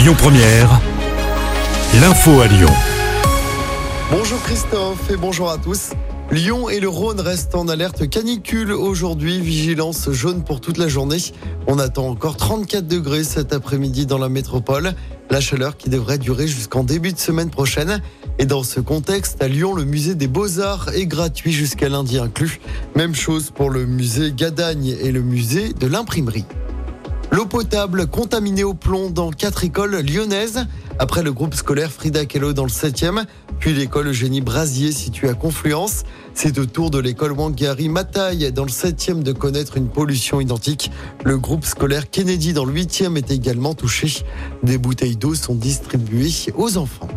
Lyon Première, l'info à Lyon. Bonjour Christophe et bonjour à tous. Lyon et le Rhône restent en alerte canicule aujourd'hui, vigilance jaune pour toute la journée. On attend encore 34 degrés cet après-midi dans la métropole, la chaleur qui devrait durer jusqu'en début de semaine prochaine. Et dans ce contexte, à Lyon, le musée des beaux-arts est gratuit jusqu'à lundi inclus. Même chose pour le musée Gadagne et le musée de l'imprimerie. L'eau potable contaminée au plomb dans quatre écoles lyonnaises. Après le groupe scolaire Frida Kahlo dans le 7e, puis l'école Eugénie Brasier située à Confluence. C'est au tour de l'école Wangari Mataille dans le 7e de connaître une pollution identique. Le groupe scolaire Kennedy dans le 8e est également touché. Des bouteilles d'eau sont distribuées aux enfants.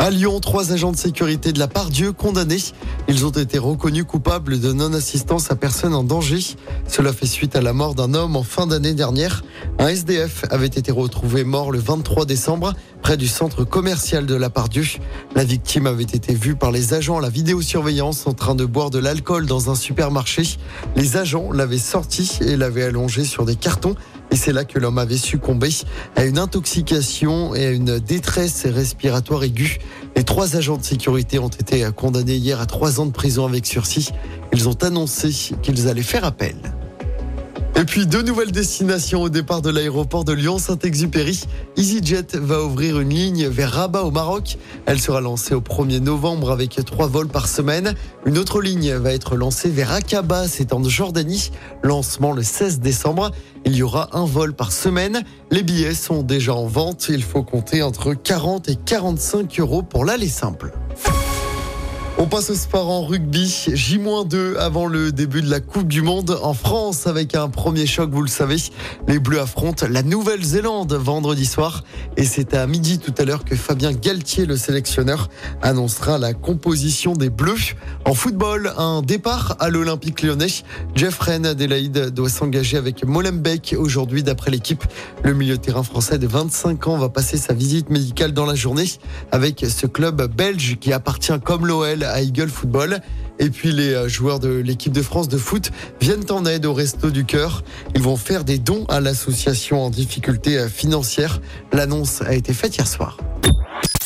À Lyon, trois agents de sécurité de la part Dieu condamnés. Ils ont été reconnus coupables de non-assistance à personne en danger. Cela fait suite à la mort d'un homme en fin d'année dernière. Un SDF avait été retrouvé mort le 23 décembre près du centre commercial de la Pardieu. La victime avait été vue par les agents à la vidéosurveillance en train de boire de l'alcool dans un supermarché. Les agents l'avaient sorti et l'avaient allongé sur des cartons. Et c'est là que l'homme avait succombé à une intoxication et à une détresse respiratoire aiguë. Les trois agents de sécurité ont été condamnés hier à trois ans de prison avec sursis. Ils ont annoncé qu'ils allaient faire appel. Et puis deux nouvelles destinations au départ de l'aéroport de Lyon-Saint-Exupéry. EasyJet va ouvrir une ligne vers Rabat au Maroc. Elle sera lancée au 1er novembre avec trois vols par semaine. Une autre ligne va être lancée vers Aqaba, c'est en Jordanie. Lancement le 16 décembre. Il y aura un vol par semaine. Les billets sont déjà en vente. Il faut compter entre 40 et 45 euros pour l'aller simple. On passe au sport en rugby. J-2 avant le début de la Coupe du Monde en France avec un premier choc, vous le savez. Les Bleus affrontent la Nouvelle-Zélande vendredi soir. Et c'est à midi tout à l'heure que Fabien Galtier, le sélectionneur, annoncera la composition des Bleus. En football, un départ à l'Olympique lyonnais. Jeffrey Adelaide doit s'engager avec Molenbeek aujourd'hui d'après l'équipe. Le milieu terrain français de 25 ans va passer sa visite médicale dans la journée avec ce club belge qui appartient comme l'OL à Eagle Football. Et puis les euh, joueurs de l'équipe de France de foot viennent en aide au Resto du Cœur. Ils vont faire des dons à l'association en difficulté euh, financière. L'annonce a été faite hier soir.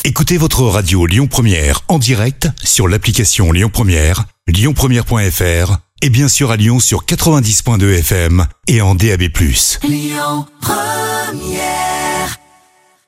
Écoutez votre radio Lyon Première en direct sur l'application Lyon Première, lyonpremière.fr et bien sûr à Lyon sur 90.2 FM et en DAB+. Lyon Première